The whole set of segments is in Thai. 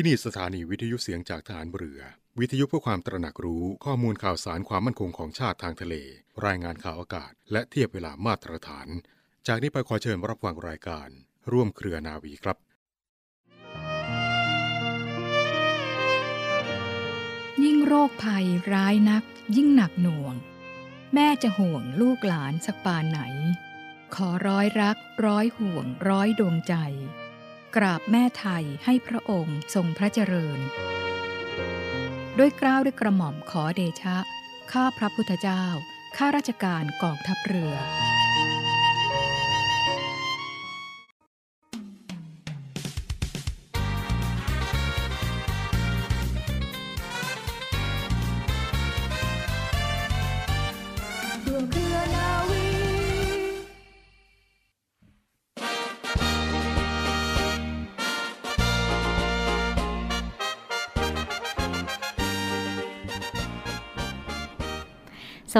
ที่นี่สถานีวิทยุเสียงจากฐานเรือ วิทยุเพื่อความตระหนักรู้ข้อมูลข่าวสารความมั่นคงของชาติทางทะเล รายงานข่าวอากาศ และเทียบเวลามาตรฐาน จากนี้ไปขอเชิญรับฟังรายการ ร่วมเครือนาวีครับ ยิ่งโรคภัยร้ายนัก ยิ่งหนักหน่วง แม่จะห่วงลูกหลานสักปานไหน ขอร้อยรัก ร้อยห่วง ร้อยดวงใจ กราบแม่ไทยให้พระองค์ทรงพระเจริญ ด้วยกล้าวด้วยกระหม่อมขอเดชะ ข้าพระพุทธเจ้า ข้าราชการกองทัพเรือ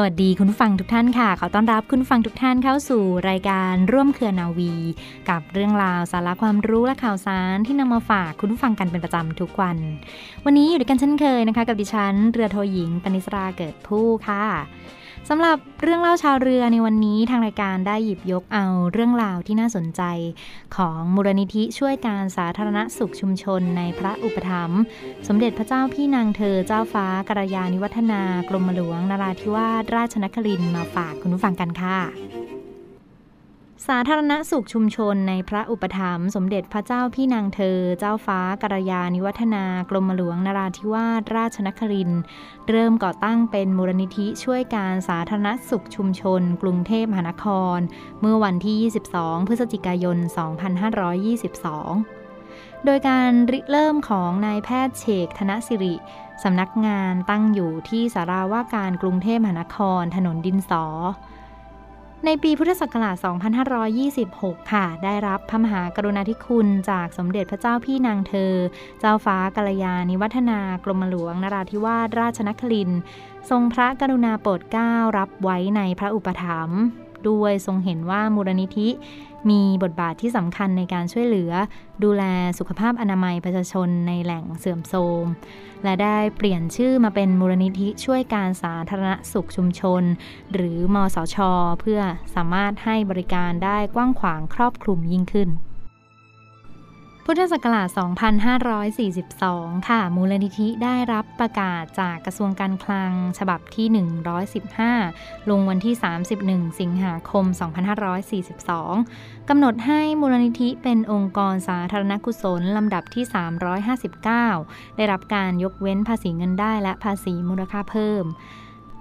วัสดีคุณฟังทุกท่านค่ะ ขอต้อนรับคุณฟังทุกท่านเข้าสู่รายการร่วมเครือนาวี กับเรื่องราวสาระความรู้และข่าวสารที่นำมาฝากคุณฟังกันเป็นประจำทุกวัน วันนี้อยู่ด้วยกันเช่นเคยนะคะ กับดิฉันเรือโทหญิงปณิสราเกิดผู้ค่ะ สำหรับเรื่องเล่าชาวเรือในวันนี้ทางรายการได้หยิบยกเอาเรื่องราวที่น่าสนใจ ของมูลนิธิช่วยการสาธารณสุขชุมชนในพระอุปถัมภ์สมเด็จพระเจ้าพี่นางเธอเจ้าฟ้ากรยานิวัฒนากรมหลวงนราธิวาสราชนครินทร์มาฝากคุณผู้ฟังกันค่ะ สาธารณสุขชุมชนในพระอุปถัมภ์สมเด็จพระเจ้าพี่นางเธอ เจ้าฟ้ากรยานิวัฒนากรมหลวงนราธิวาสราชนครินเริ่มก่อตั้งเป็นมูลนิธิช่วยการสาธารณสุขชุมชน กรุงเทพมหานคร เมื่อวันที่ 22 พฤศจิกายน 2522 โดยการริเริ่มของนายแพทย์เฉกธนสิริสำนักงานตั้งอยู่ที่สาราว่าการกรุงเทพมหานครถนนดินสอ ในปีพุทธศักราช 2526 ค่ะ ได้รับพระมหากรุณาธิคุณจากสมเด็จพระเจ้าพี่นางเธอ เจ้าฟ้ากัลยาณิวัฒนากรมหลวงนราธิวาสราชนครินทร์ทรงพระกรุณาโปรดเกล้ารับไว้ในพระอุปถัมภ์ ด้วย ทรงเห็นว่ามูลนิธิมีบทบาทที่สำคัญในการช่วยเหลือ ดูแลสุขภาพอนามัยประชาชนในแหล่งเสื่อมโทรม และได้เปลี่ยนชื่อมาเป็นมูลนิธิช่วยการสาธารณสุขชุมชน หรือมสชเพื่อสามารถให้บริการได้กว้างขวางครอบคลุมยิ่งขึ้น พุทธศักราช 2542 ค่ะ มูลนิธิได้รับประกาศจากกระทรวงการคลัง ฉบับที่ 115 ลงวันที่ 31 สิงหาคม 2542 กำหนดให้มูลนิธิเป็นองค์กรสาธารณกุศลลำดับที่ 359 ได้รับการยกเว้นภาษีเงินได้และภาษีมูลค่าเพิ่ม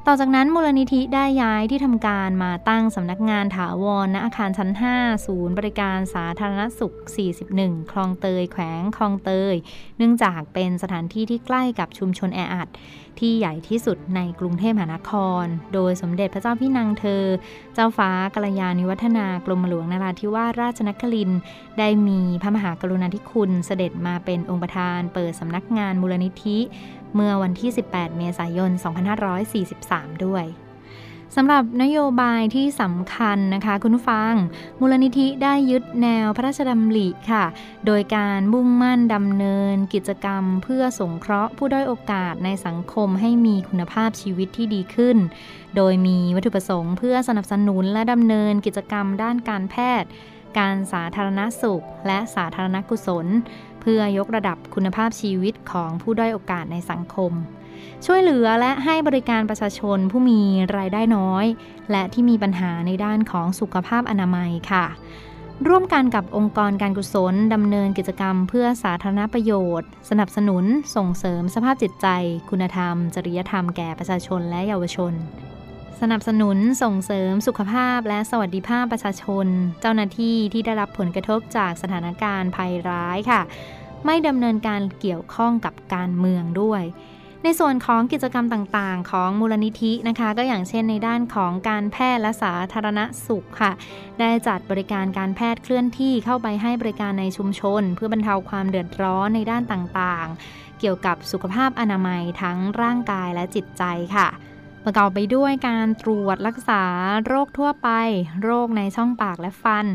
ต่อจากนั้นมูลนิธิได้ย้ายที่ทำการมาตั้งสำนักงานถาวรณอาคารชั้น 5 ศูนย์บริการสาธารณสุข 41 คลองเตยแขวงคลองเตย เนื่องจากเป็นสถานที่ที่ใกล้กับชุมชนแออัด ที่ใหญ่ที่สุดในกรุงเทพมหานคร โดยสมเด็จพระเจ้าพี่นางเธอ เจ้าฟ้ากัลยาณิวัฒนากรมหลวงนราธิวาสราชนครินได้มีพระมหากรุณาธิคุณเสด็จมาเป็นองค์ประธาน เปิดสำนักงานมูลนิธิเมื่อวันที่ 18 เมษายน 2543 ด้วยสำหรับนโยบายที่สำคัญนะคะ คุณผู้ฟัง มูลนิธิได้ยึดแนวพระราชดำริค่ะ โดยการมุ่งมั่นดำเนินกิจกรรม เพื่อสงเคราะห์ผู้ด้อยโอกาสในสังคมให้มีคุณภาพชีวิตที่ดีขึ้น โดยมีวัตถุประสงค์เพื่อสนับสนุนและดำเนินกิจกรรมด้านการแพทย์ การสาธารณสุข และสาธารณกุศล เพื่อยกระดับคุณภาพชีวิตของผู้ด้อยโอกาสในสังคม ช่วยเหลือและให้บริการประชาชนผู้มีรายได้น้อย และที่มีปัญหาในด้านของสุขภาพอนามัยค่ะร่วมกันกับองค์กรการกุศลดำเนินกิจกรรมเพื่อสาธารณประโยชน์ สนับสนุน ส่งเสริมสภาพจิตใจ คุณธรรม จริยธรรมแก่ประชาชนและเยาวชน สนับสนุนส่งเสริมสุขภาพและสวัสดิภาพประชาชน เจ้าหน้าที่ที่ได้รับผลกระทบจากสถานการณ์ภัยร้ายค่ะ ไม่ดำเนินการเกี่ยวข้องกับการเมืองด้วย ในส่วนของกิจกรรมต่างๆ ของมูลนิธินะคะ ก็อย่างเช่นในด้านของการแพทย์และสาธารณสุขค่ะ ได้จัดบริการการแพทย์เคลื่อนที่เข้าไปให้บริการในชุมชน เพื่อบรรเทาความเดือดร้อนในด้านต่างๆ เกี่ยวกับสุขภาพอนามัยทั้งร่างกายและจิตใจค่ะ ประกอบไปด้วยการตรวจรักษาโรคทั่วไป โรคในช่องปากและฟัน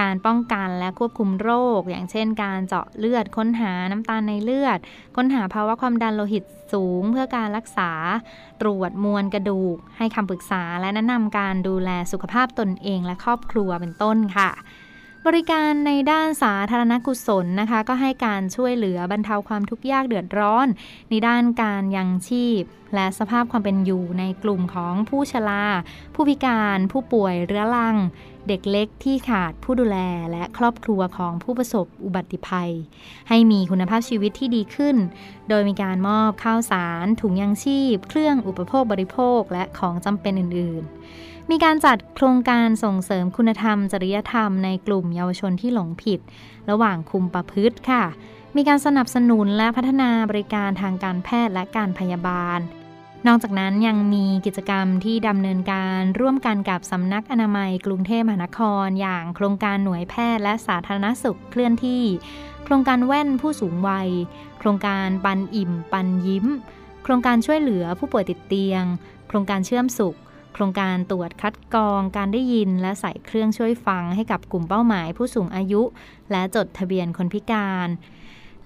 การป้องกันและควบคุมโรค อย่างเช่น การเจาะเลือดค้นหาน้ำตาลในเลือด ค้นหาภาวะความดันโลหิตสูงเพื่อการรักษา ตรวจมวลกระดูก ให้คำปรึกษาและแนะนำการดูแลสุขภาพตนเองและครอบครัวเป็นต้นค่ะ บริการในด้านสาธารณกุศลนะคะ ก็ให้การช่วยเหลือบรรเทาความทุกข์ยากเดือดร้อน ในด้านการยังชีพ และสภาพความเป็นอยู่ในกลุ่มของผู้ชรา ผู้พิการ ผู้ป่วยเรื้อรัง เด็กเล็กที่ขาดผู้ดูแลและครอบครัวของผู้ประสบอุบัติภัย ให้มีคุณภาพชีวิตที่ดีขึ้น โดยมีการมอบข้าวสาร ถุงยังชีพ เครื่องอุปโภคบริโภคและของจำเป็นอื่น ๆ มีการจัดโครงการส่งเสริมคุณธรรม จริยธรรมในกลุ่มเยาวชนที่หลงผิด ระหว่างคุมประพฤติค่ะ มีการสนับสนุนและพัฒนาบริการทางการแพทย์และการพยาบาล นอกจากนั้นยังมีกิจกรรมที่ดำเนินการร่วมกันกับสำนักอนามัยกรุงเทพมหานคร อย่างโครงการหน่วยแพทย์และสาธารณสุขเคลื่อนที่ โครงการแว่นผู้สูงวัย โครงการปันอิ่ม ปันยิ้ม โครงการช่วยเหลือผู้ป่วยติดเตียง โครงการเชื่อมสุข โครงการตรวจคัดกรองการได้ยินและใส่เครื่องช่วยฟังให้กับกลุ่มเป้าหมายผู้สูงอายุ และจดทะเบียนคนพิการ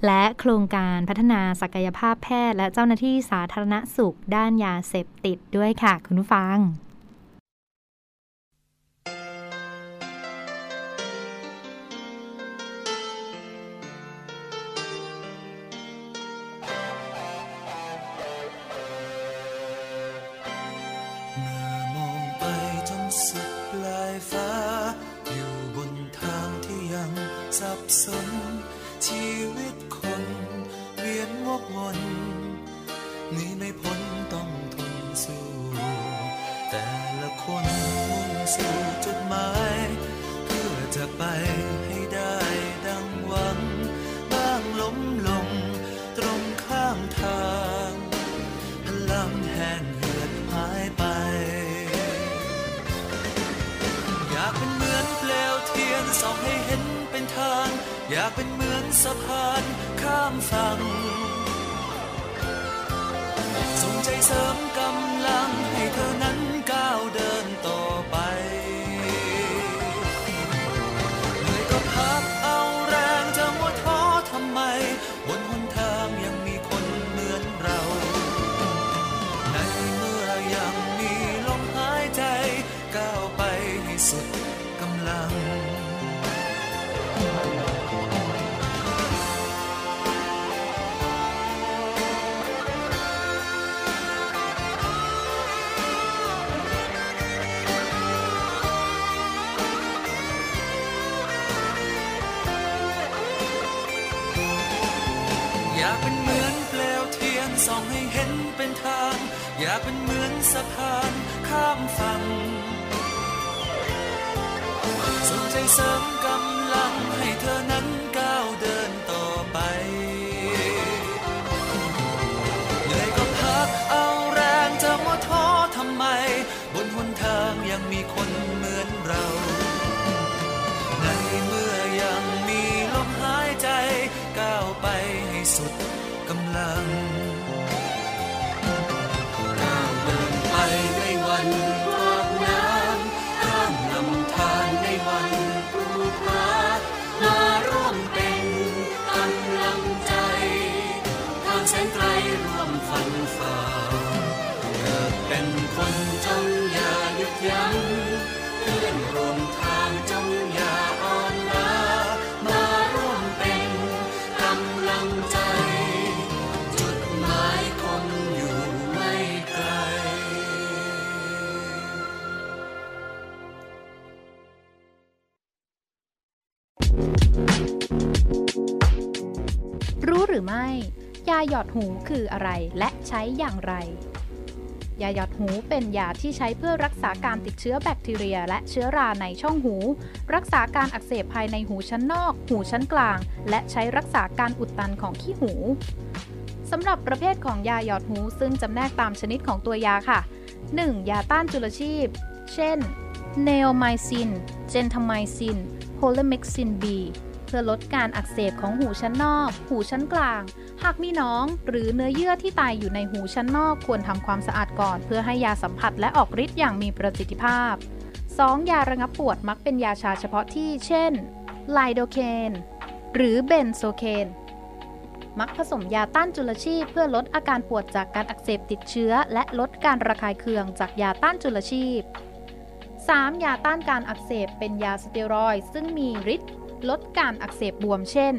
และโครงการพัฒนาศักยภาพแพทย์ และเจ้าหน้าที่สาธารณสุขด้านยาเสพติดด้วยค่ะคุณผู้ฟังากเป็นเหมือนสะพานข้ามฝั่งส่งใจเสริมกำลัง อยากเป็นเหมือนสะพานข้ามฝั่งส่งใจเสริมกำลังือไม่ยาหยอดหูคืออะไรและใช้อย่างไร ยาหยอดหูเป็นยาที่ใช้เพื่อรักษาการติดเชื้อแบคทีเรีย และเชื้อราในช่องหู รักษาการอักเสบภายในหูชั้นนอก หูชั้นกลาง และใช้รักษาการอุดตันของขี้หูสำหรับประเภทของยาหยอดหูซึ่งจำแนกตามชนิดของตัวยาค่ะ 1. ยาต้านจุลชีพ เช่น เนโอไมซิน เจนทาไมซิน Polymyxin B เพื่อลดการอักเสบของหูชั้นนอก หูชั้นกลาง หากมีหนอง หรือเนื้อเยื่อที่ตายอยู่ในหูชั้นนอกควรทำความสะอาดก่อน เพื่อให้ยาสัมผัสและออกฤทธิ์อย่างมีประสิทธิภาพ 2. ยาระงับปวดมักเป็นยาชาเฉพาะที่ เช่น Lidocaine หรือ Benzocaine มักผสมยาต้านจุลชีพเพื่อลดอาการปวดจากการอักเสบติดเชื้อ และลดการระคายเคืองจากยาต้านจุลชีพ 3. ยาต้านการอักเสบเป็นยาสเตียรอยซึ่งมีฤทธิ์ ลดการอักเสบบวมเช่น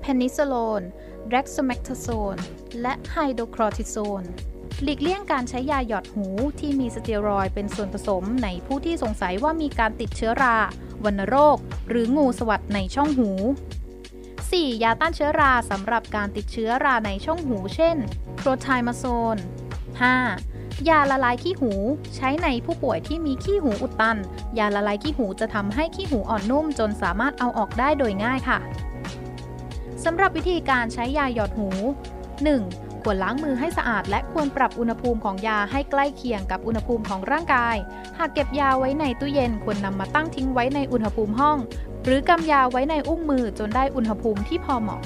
เพนิซิลลนเร็กซ์เมกทาโซน และไฮโดรคลอทิโซน หลีกเลี่ยงการใช้ยาหยอดหูที่มีสเตียรอยเป็นส่วนผสมในผู้ที่สงสัยว่ามีการติดเชื้อรา วัณโรค หรืองูสวัสดในช่องหู 4. ยาต้านเชื้อราสำหรับการติดเชื้อราในช่องหู เช่นโครไทมาโซน 5. ยาละลายขี้หู ใช้ในผู้ป่วยที่มีขี้หูอุดตัน ยาละลายขี้หูจะทำให้ขี้หูอ่อนนุ่มจนสามารถเอาออกได้โดยง่ายค่ะสำหรับวิธีการใช้ยาหยอดหู 1. ควรล้างมือให้สะอาด และควรปรับอุณหภูมิของยาให้ใกล้เคียงกับอุณหภูมิของร่างกาย หากเก็บยาไว้ในตู้เย็นควรนำมาตั้งทิ้งไว้ในอุณหภูมิห้อง หรือกำยาไว้ในอุ้งมือจนได้อุณหภูมิที่พอเหมาะ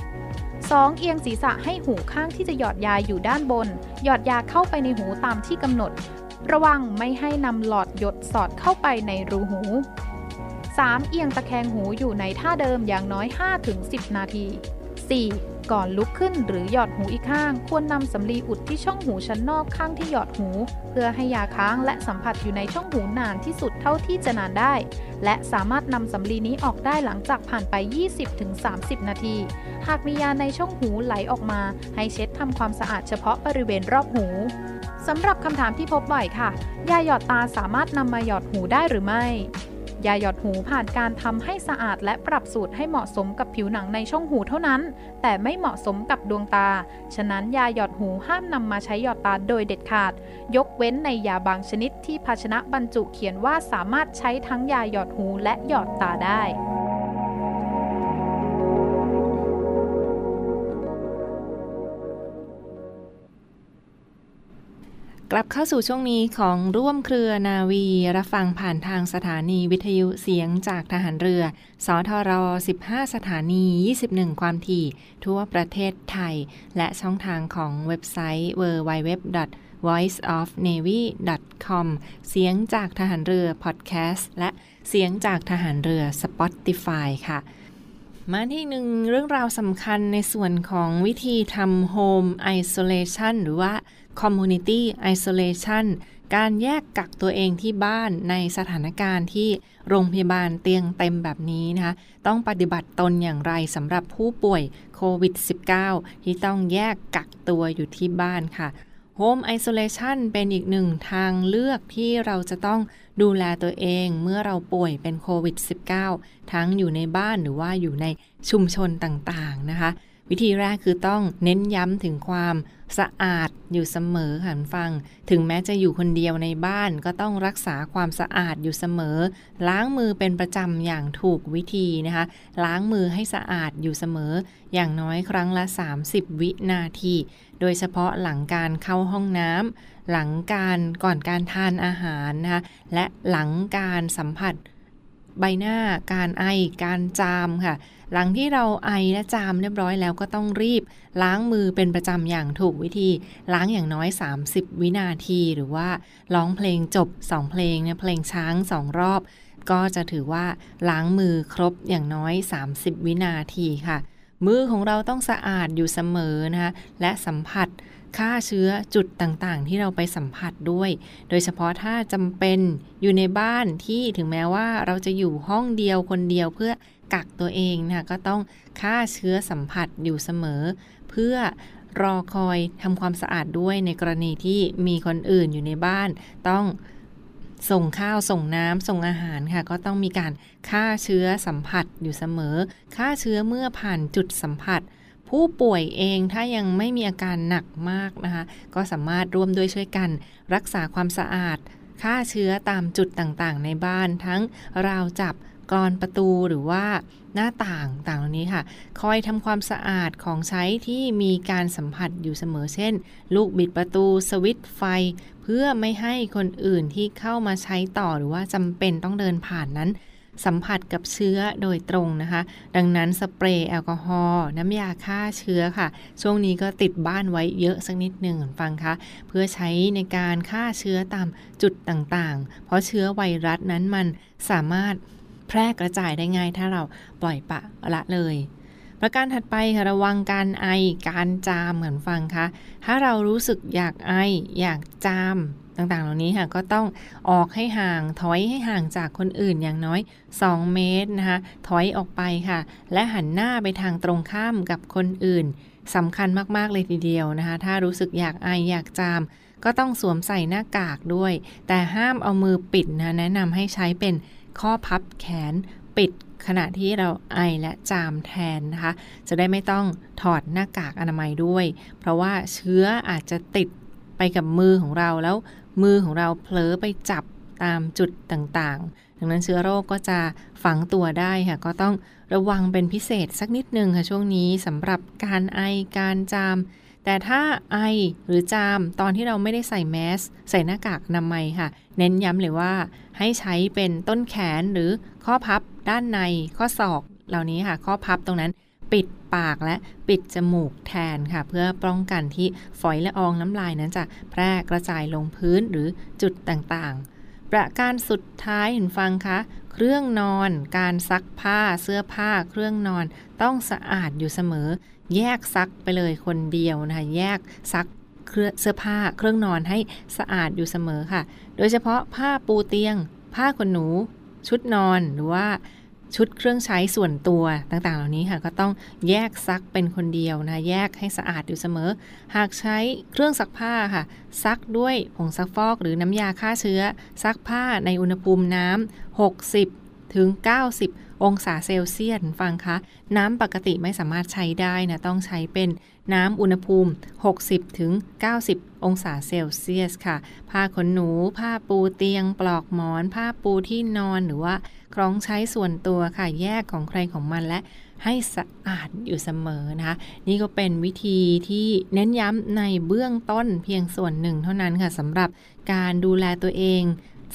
2. เอียงศีรษะให้หูข้างที่จะหยอดยาอยู่ด้านบน หยอดยาเข้าไปในหูตามที่กำหนด ระวังไม่ให้นำหลอดหยดสอดเข้าไปในรูหู 3. เอียงตะแคงหูอยู่ในท่าเดิมอย่างน้อย 5-10 นาที 4. ก่อนลุกขึ้นหรือหยอดหูอีกข้าง ควรนำสำลีอุดที่ช่องหูชั้นนอกข้างที่หยอดหู เพื่อให้ยาค้างและสัมผัสอยู่ในช่องหูนานที่สุดเท่าที่จะนานได้ และสามารถนำสำลีนี้ออกได้หลังจากผ่านไป 20-30 นาที หากมียาในช่องหูไหลออกมา ให้เช็ดทำความสะอาดเฉพาะบริเวณรอบหูสำหรับคำถามที่พบบ่อยค่ะ ยาหยอดตาสามารถนำมาหยอดหูได้หรือไม่ ยาหยอดหูผ่านการทำให้สะอาดและปรับสูตรให้เหมาะสมกับผิวหนังในช่องหูเท่านั้น แต่ไม่เหมาะสมกับดวงตา ฉะนั้นยาหยอดหูห้ามนำมาใช้หยอดตาโดยเด็ดขาด ยกเว้นในยาบางชนิดที่ภาชนะบรรจุเขียนว่าสามารถใช้ทั้งยาหยอดหูและหยอดตาได้ กลับเข้าสู่ช่วงนี้ของร่วมเครือนาวี รับฟังผ่านทางสถานีวิทยุเสียงจากทหารเรือ สทร 15 สถานี 21 ความถี่ ทั่วประเทศไทย และช่องทางของเว็บไซต์ www voiceofnavy.com เสียงจากทหารเรือพอดแคสต์และเสียงจากทหารเรือ Spotify ค่ะ มาที่หนึ่งเรื่องราวสำคัญในส่วนของวิธีทำ Home Isolation หรือว่า Community Isolation การแยกกักตัวเองที่บ้านในสถานการณ์ที่โรงพยาบาลเตียงเต็มแบบนี้นะคะต้องปฏิบัติตนอย่างไรสำหรับผู้ป่วยโควิด -19 ที่ต้องแยกกักตัวอยู่ที่บ้านค่ะ Home Isolation เป็นอีกหนึ่งทางเลือกที่เราจะต้องดูแลตัวเองเมื่อเราป่วยเป็นโควิด -19 ทั้งอยู่ในบ้านหรือว่าอยู่ในชุมชนต่างๆนะคะ วิธีแรกคือต้องเน้นย้ำถึงความสะอาดอยู่เสมอค่ะฟัง ถึงแม้จะอยู่คนเดียวในบ้านก็ต้องรักษาความสะอาดอยู่เสมอ ล้างมือเป็นประจำอย่างถูกวิธีนะคะ ล้างมือให้สะอาดอยู่เสมอ อย่างน้อยครั้งละ 30 วินาที โดยเฉพาะหลังการเข้าห้องน้ำหลังการก่อนการทานอาหารนะคะและหลังการสัมผัสใบหน้าการไอการจามค่ะ หลังที่เราไอและจามเรียบร้อยแล้วก็ต้องรีบ ล้างมือเป็นประจำอย่างถูกวิธี ล้างอย่างน้อย 30 วินาทีหรือว่าร้องเพลงจบ 2 เพลงเนี่ยเพลงช้าง 2 รอบ ก็จะถือว่าล้างมือครบอย่างน้อย 30 วินาทีค่ะ มือของเราต้องสะอาดอยู่เสมอนะคะและสัมผัสฆ่าเชื้อจุดต่างๆ ที่เราไปสัมผัสด้วย โดยเฉพาะถ้าจำเป็นอยู่ในบ้านที่ถึงแม้ว่าเราจะอยู่ห้องเดียวคนเดียวเพื่อ กักตัวเองนะคะก็ต้องฆ่าเชื้อสัมผัสอยู่เสมอ เพื่อรอคอยทำความสะอาดด้วยในกรณีที่มีคนอื่นอยู่ในบ้าน ต้องส่งข้าวส่งน้ำส่งอาหารค่ะ ก็ต้องมีการฆ่าเชื้อสัมผัสอยู่เสมอฆ่าเชื้อเมื่อผ่านจุดสัมผัส ผู้ป่วยเองถ้ายังไม่มีอาการหนักมากนะคะ ก็สามารถร่วมด้วยช่วยกัน รักษาความสะอาดฆ่าเชื้อตามจุดต่างๆ ในบ้านทั้งราวจับ กรอนประตูหรือว่าหน้าต่างต่างเหล่านี้ค่ะ คอยทำความสะอาดของใช้ที่มีการสัมผัสอยู่เสมอเช่น ลูกบิดประตูสวิตไฟ เพื่อไม่ให้คนอื่นที่เข้ามาใช้ต่อหรือว่าจำเป็นต้องเดินผ่านนั้นสัมผัสกับเชื้อโดยตรงนะคะ ดังนั้นสเปรย์แอลกอฮอล์น้ำยาฆ่าเชื้อค่ะ ช่วงนี้ก็ติดบ้านไว้เยอะสักนิดหนึ่งฟังคะเพื่อใช้ในการฆ่าเชื้อตามจุดต่างๆ เพราะเชื้อไวรัสนั้นมันสามารถ แพร่กระจายได้ง่าย ถ้าเราปล่อยปะละเลย ประการถัดไปค่ะระวังการไอการจามเหมือนฟังคะถ้าเรารู้สึกอยากไออยากจามต่างๆ เหล่านี้ค่ะก็ต้องออกให้ห่างถอยให้ห่างจากคนอื่นอย่างน้อย 2 เมตรนะคะถอยออกไปค่ะ และหันหน้าไปทางตรงข้ามกับคนอื่นสำคัญมากๆเลยทีเดียวนะคะ ถ้ารู้สึกอยากไออยากจาม ก็ต้องสวมใส่หน้ากากด้วย แต่ห้ามเอามือปิดนะแนะนำให้ใช้เป็น ข้อพับแขนปิดขณะที่เราไอและจามแทนนะคะ จะได้ไม่ต้องถอดหน้ากากอนามัยด้วย เพราะว่าเชื้ออาจจะติดไปกับมือของเราแล้วมือของเราเผลอไปจับตามจุดต่างๆ ดังนั้นเชื้อโรคก็จะฝังตัวได้ค่ะ ก็ต้องระวังเป็นพิเศษสักนิดนึงค่ะช่วงนี้สำหรับการไอการจาม แต่ถ้าไอหรือจามตอนที่เราไม่ได้ใส่แมสใส่หน้ากากอนามัยค่ะ เน้นย้ำเลยว่าให้ใช้เป็นต้นแขนหรือข้อพับด้านในข้อศอกเหล่านี้ค่ะ ข้อพับตรงนั้นปิดปากและปิดจมูกแทนค่ะ เพื่อป้องกันที่ฝอยละอองน้ำลายนั้นจะแพร่กระจายลงพื้นหรือจุดต่างๆ ประการสุดท้ายเห็นฟังคะเครื่องนอน การซักผ้าเสื้อผ้า เครื่องนอนต้องสะอาดอยู่เสมอ แยกซักไปเลยคนเดียวนะคะแยกซักเสื้อผ้าเครื่องนอนให้สะอาดอยู่เสมอค่ะ โดยเฉพาะผ้าปูเตียง ผ้าขนหนู ชุดนอนหรือว่าชุดเครื่องใช้ส่วนตัวต่างๆ เหล่านี้ค่ะก็ต้องแยกซักเป็นคนเดียวนะแยกให้สะอาดอยู่เสมอ หากใช้เครื่องซักผ้าค่ะ ซักด้วยผงซักฟอกหรือน้ำยาฆ่าเชื้อ ซักผ้าในอุณหภูมิน้ำ60ถึง90 องศาเซลเซียสฟังคะ น้ำปกติไม่สามารถใช้ได้นะ ต้องใช้เป็นน้ำอุณหภูมิ 60ถึง90 องศาเซลเซียสค่ะ ผ้าขนหนู ผ้าปูเตียง ปลอกหมอน ผ้าปูที่นอนหรือว่าคล้องใช้ส่วนตัวค่ะ แยกของใครของมันและให้สะอาดอยู่เสมอนะคะ นี่ก็เป็นวิธีที่เน้นย้ำในเบื้องต้นเพียงส่วนหนึ่งเท่านั้นค่ะสำหรับการดูแลตัวเอง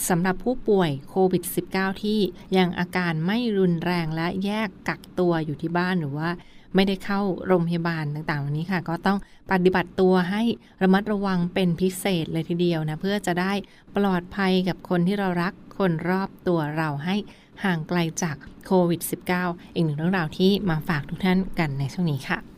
สำหรับผู้ป่วยโควิด -19 ที่ยังอาการไม่รุนแรงและแยกกักตัวอยู่ที่บ้านหรือว่าไม่ได้เข้าโรงพยาบาลต่างๆวันนี้ค่ะ ก็ต้องปฏิบัติตัวให้ระมัดระวังเป็นพิเศษเลยทีเดียวนะเพื่อจะได้ปลอดภัยกับคนที่เรารักคนรอบตัวเราให้ห่างไกลจากโควิด -19 อีกหนึ่งเรื่องราวที่มาฝากทุกท่านกันในช่วงนี้ค่ะ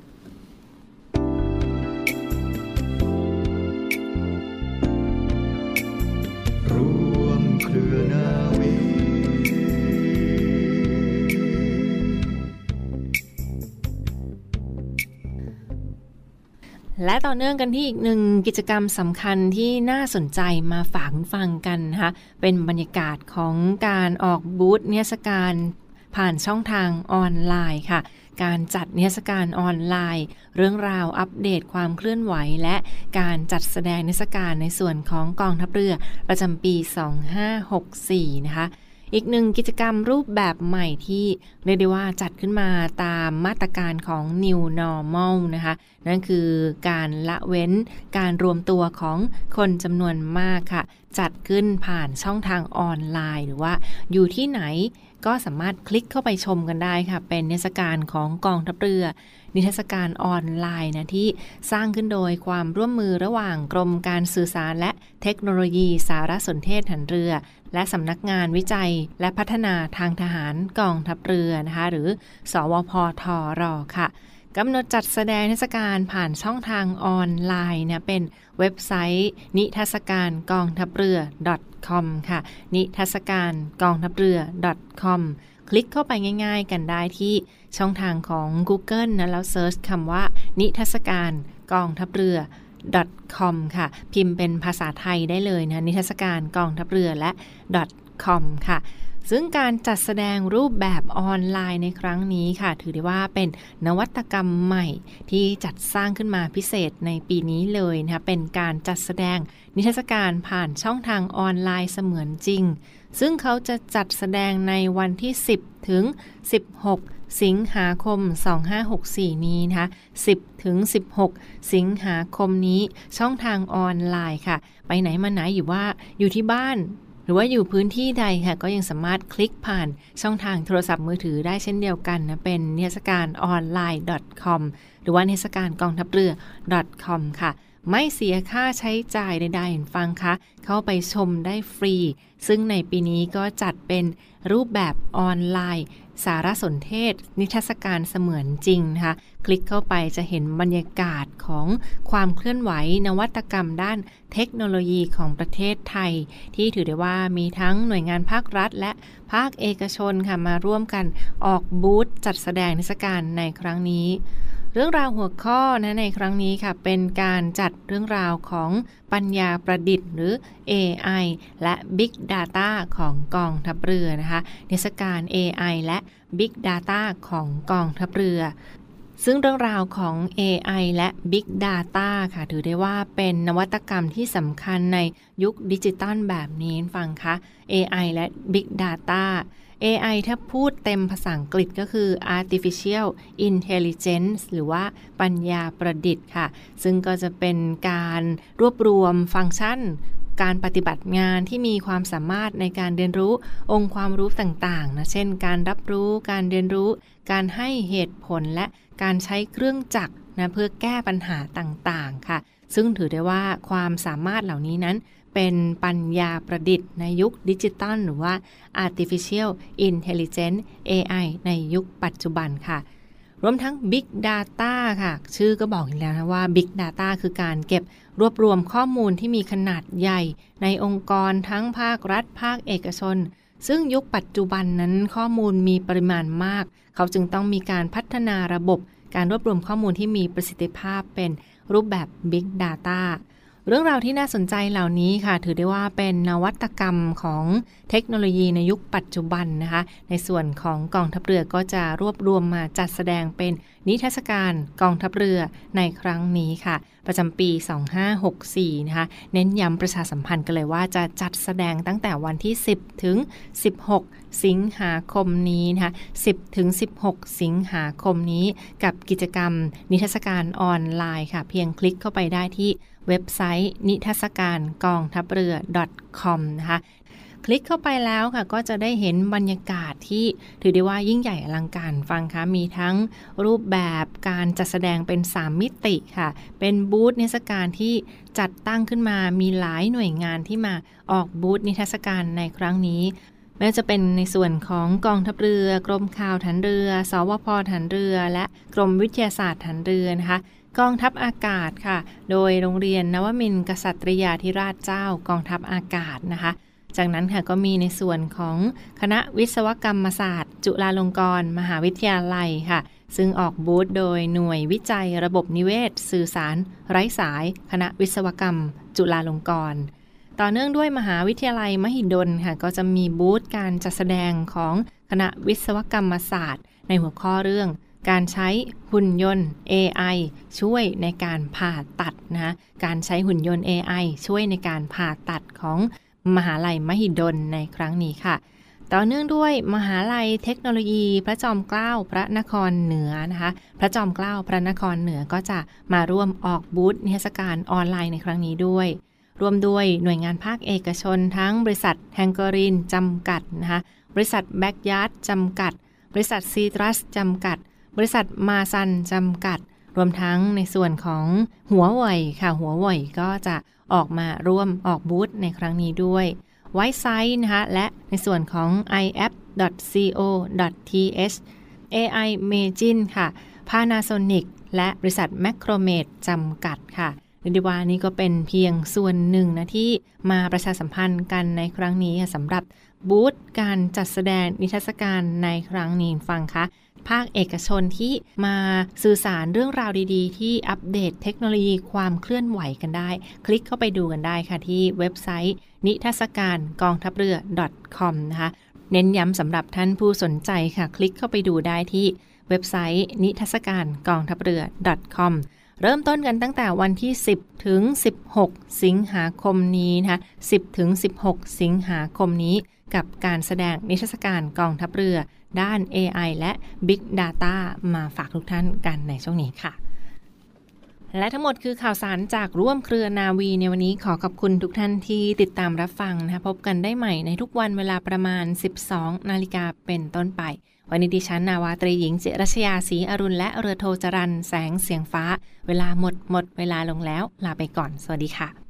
และต่อเนื่องกันที่อีกหนึ่งกิจกรรมสำคัญที่น่าสนใจมาฝากฟังกันนะคะเป็นบรรยากาศของการออกบูธเนสการผ่านช่องทางออนไลน์ค่ะ การจัดเนสการออนไลน์ เรื่องราวอัปเดตความเคลื่อนไหว และการจัดแสดงเนสการในส่วนของกองทัพเรือประจำปี 2564 นะคะ อีกหนึ่งกิจกรรมรูปแบบใหม่ที่เรียกได้ว่าจัดขึ้นมาตามมาตรการของ New Normal นะคะ นั่นคือการละเว้นการรวมตัวของคนจำนวนมากค่ะ จัดขึ้นผ่านช่องทางออนไลน์ หรือว่าอยู่ที่ไหน ก็สามารถคลิกเข้าไปชมกันได้ค่ะ เป็นเทศกาลของกองทัพเรือ นิทรรศการออนไลน์นะที่สร้างขึ้นโดยความร่วมมือระหว่างกรมการสื่อสารและเทคโนโลยีสารสนเทศหันเรือ และสำนักงานวิจัยและพัฒนาทางทหารกองทัพเรือนะคะ หรือ สวพทรค่ะ กำหนดจัดแสดงเทศกาลผ่านช่องทางออนไลน์เนี่ยเป็นเว็บไซต์ นิทรรศการกองทัพเรือ .com ค่ะ นิทรรศการกองทัพเรือ .com คลิกเข้าไปง่ายๆกันได้ที่ช่องทางของ Google นะแล้วเซิร์ชคำว่า นิทรรศการกองทัพเรือ .com ค่ะ พิมพ์เป็นภาษาไทยได้เลยนะนิทรรศการกองทัพเรือและ .com ค่ะ ซึ่งการจัดแสดงรูปแบบออนไลน์ในครั้งนี้ค่ะ ถือได้ว่าเป็นนวัตกรรมใหม่ที่จัดสร้างขึ้นมาพิเศษในปีนี้เลยนะคะเป็นการจัดแสดงนิทรรศการผ่านช่องทางออนไลน์เสมือนจริง ซึ่งเขาจะจัดแสดงในวันที่ 10 ถึง 16สิงหาคม 2564 นี้นะคะ 10 ถึง 16 สิงหาคมนี้ช่องทางออนไลน์ค่ะ ไปไหนมาไหนอยู่ว่าอยู่ที่บ้าน หรือว่าอยู่พื้นที่ใดค่ะก็ยังสามารถคลิกผ่านช่องทางโทรศัพท์มือถือได้เช่นเดียวกันนะเป็นนิทรรศการออนไลน์ .com หรือว่านิทรรศการกองทัพเรือ .com ค่ะไม่เสียค่าใช้จ่ายใดๆฟังคะ เข้าไปชมได้ฟรี ซึ่งในปีนี้ก็จัดเป็นรูปแบบออนไลน์ สารสนเทศ นิทรรศการเสมือนจริงนะคะ คลิกเข้าไปจะเห็นบรรยากาศของความเคลื่อนไหวนวัตกรรมด้านเทคโนโลยีของประเทศไทย ที่ถือได้ว่ามีทั้งหน่วยงานภาครัฐ และภาคเอกชนค่ะมาร่วมกันออกบูธจัดแสดงนิทรรศการในครั้งนี้ เรื่องราวหัวข้อนะในครั้งนี้ค่ะ เป็นการจัดเรื่องราวของปัญญาประดิษฐ์หรือ AI และ Big Data ของกองทัพเรือนะคะนิทศการ AI และ Big Data ของกองทัพเรือ ซึ่งเรื่องราวของ AI และ Big Data ค่ะ ถือได้ว่าเป็นนวัตกรรมที่สำคัญในยุคดิจิตอลแบบนี้ฟังคะ AI และ Big Data AI ถ้าพูดเต็มภาษาอังกฤษก็คือ artificial intelligence หรือว่าปัญญาประดิษฐ์ค่ะ ซึ่งก็จะเป็นการรวบรวมฟังก์ชันการปฏิบัติงานที่มีความสามารถในการเรียนรู้องค์ความรู้ต่างๆนะ เช่น การรับรู้ การเรียนรู้ การให้เหตุผล และการใช้เครื่องจักรนะเพื่อแก้ปัญหาต่างๆ ค่ะ ซึ่งถือได้ว่าความสามารถเหล่านี้นั้น เป็นปัญญาประดิษฐ์ในยุคดิจิตอลหรือว่า artificial intelligence AI ในยุคปัจจุบันค่ะ รวมทั้ง Big Data ค่ะ ชื่อก็บอกอยู่แล้วนะว่า Big Data คือการเก็บรวบรวมข้อมูลที่มีขนาดใหญ่ ในองค์กรทั้งภาครัฐ ภาคเอกชน ซึ่งยุคปัจจุบันนั้นข้อมูลมีปริมาณมาก เขาจึงต้องมีการพัฒนาระบบ การรวบรวมข้อมูลที่มีประสิทธิภาพเป็นรูปแบบ Big Data เรื่องราวที่น่าสนใจเหล่านี้ค่ะ ถือได้ว่าเป็นนวัตกรรมของเทคโนโลยีในยุคปัจจุบันนะคะ ในส่วนของกองทัพเรือก็จะรวบรวมมาจัดแสดงเป็นนิทรรศการกองทัพเรือในครั้งนี้ค่ะ ประจำปี 2564 นะคะ เน้นย้ำประชาสัมพันธ์กันเลยว่าจะจัดแสดงตั้งแต่วันที่ 10 ถึง 16 สิงหาคมนี้นะคะ 10 ถึง 16 สิงหาคมนี้ กับกิจกรรมนิทรรศการออนไลน์ค่ะ เพียงคลิกเข้าไปได้ที่ เว็บไซต์ นิทรรศการกองทัพเรือ .com นะคะคลิกเข้าไปแล้วค่ะก็จะได้เห็นบรรยากาศที่ถือได้ว่ายิ่งใหญ่อลังการฟังคะมีทั้งรูปแบบการจัดแสดงเป็น 3 มิติค่ะ เป็นบูธนิทรรศการที่จัดตั้งขึ้นมามีหลายหน่วยงานที่มาออกบูธนิทรรศการในครั้งนี้แม้จะเป็นในส่วนของกองทัพเรือ กรมข่าวฐานเรือ สวพฐานเรือ และกรมวิทยาศาสตร์ฐานเรือนะคะ กองทัพอากาศค่ะ โดยโรงเรียนนวมินทร์กษัตริยาธิราชเจ้ากองทัพอากาศนะคะ จากนั้นค่ะก็มีในส่วนของคณะวิศวกรรมศาสตร์ จุฬาลงกรณ์มหาวิทยาลัยค่ะ ซึ่งออกบูธโดยหน่วยวิจัยระบบนิเวศ สื่อสาร ไร้สาย คณะวิศวกรรม จุฬาลงกรณ์ต่อเนื่องด้วยมหาวิทยาลัยมหิดลค่ะ ก็จะมีบูธการจัดแสดงของคณะวิศวกรรมศาสตร์ ในหัวข้อเรื่อง การใช้หุ่นยนต์ AI ช่วยในการผ่าตัดนะการใช้หุ่นยนต์ AI ช่วยในการผ่าตัดของมหาลัยมหิดลในครั้งนี้ค่ะ ต่อเนื่องด้วยมหาลัยเทคโนโลยี พระจอมเกล้าพระนครเหนือนะคะ พระจอมเกล้าพระนครเหนือก็จะมาร่วมออกบูธนิทรรศการออนไลน์ในครั้งนี้ด้วยรวมด้วยหน่วยงานภาคเอกชนทั้งบริษัทแฮงกอรินจำกัดนะคะ บริษัทแบ็กยาร์ดจำกัด บริษัทซีตรัสจำกัด บริษัทมาซันจำกัด รวมทั้งในส่วนของหัวเว่ยค่ะหัวเว่ยก็จะออกมาร่วมออกบูธในครั้งนี้ด้วยไวซ์ไซต์นะคะและในส่วนของ iapp.co.th AI Magin ค่ะ Panasonic และบริษัท Macromed จำกัดค่ะเรียกได้ว่านี่ก็เป็นเพียงส่วนหนึ่งนะที่มาประชาสัมพันธ์กันในครั้งนี้สำหรับบูธการจัดแสดงนิทรรศการในครั้งนี้ฟังคะ ภาคเอกชนที่มาสื่อสารเรื่องราวดีๆ ที่อัปเดตเทคโนโลยีความเคลื่อนไหวกันได้ คลิกเข้าไปดูกันได้ค่ะที่เว็บไซต์ นิทรรศการกองทัพเรือ .com นะคะเน้นย้ำสำหรับท่านผู้สนใจค่ะ คลิกเข้าไปดูได้ที่เว็บไซต์ นิทรรศการกองทัพเรือ .com เริ่มต้นกันตั้งแต่วันที่ 10 ถึง 16 สิงหาคมนี้นะคะ10 ถึง 16 สิงหาคมนี้ กับการแสดงนิทรรศการกองทัพเรือ ด้าน AI และ Big Data มาฝากทุกท่านกันในช่วงนี้ค่ะ และทั้งหมดคือข่าวสารจากร่วมเครือนาวีในวันนี้ขอขอบคุณทุกท่านที่ติดตามรับฟังนะคะพบกันได้ใหม่ในทุกวันเวลาประมาณ 12 นาฬิกาเป็นต้นไป วันนี้ดิฉันนาวาตรีหญิงเจรชยาศรีอรุณและเรือโทจรันแสงเสียงฟ้า เวลาหมดหมดเวลาลงแล้ว ลาไปก่อน สวัสดีค่ะ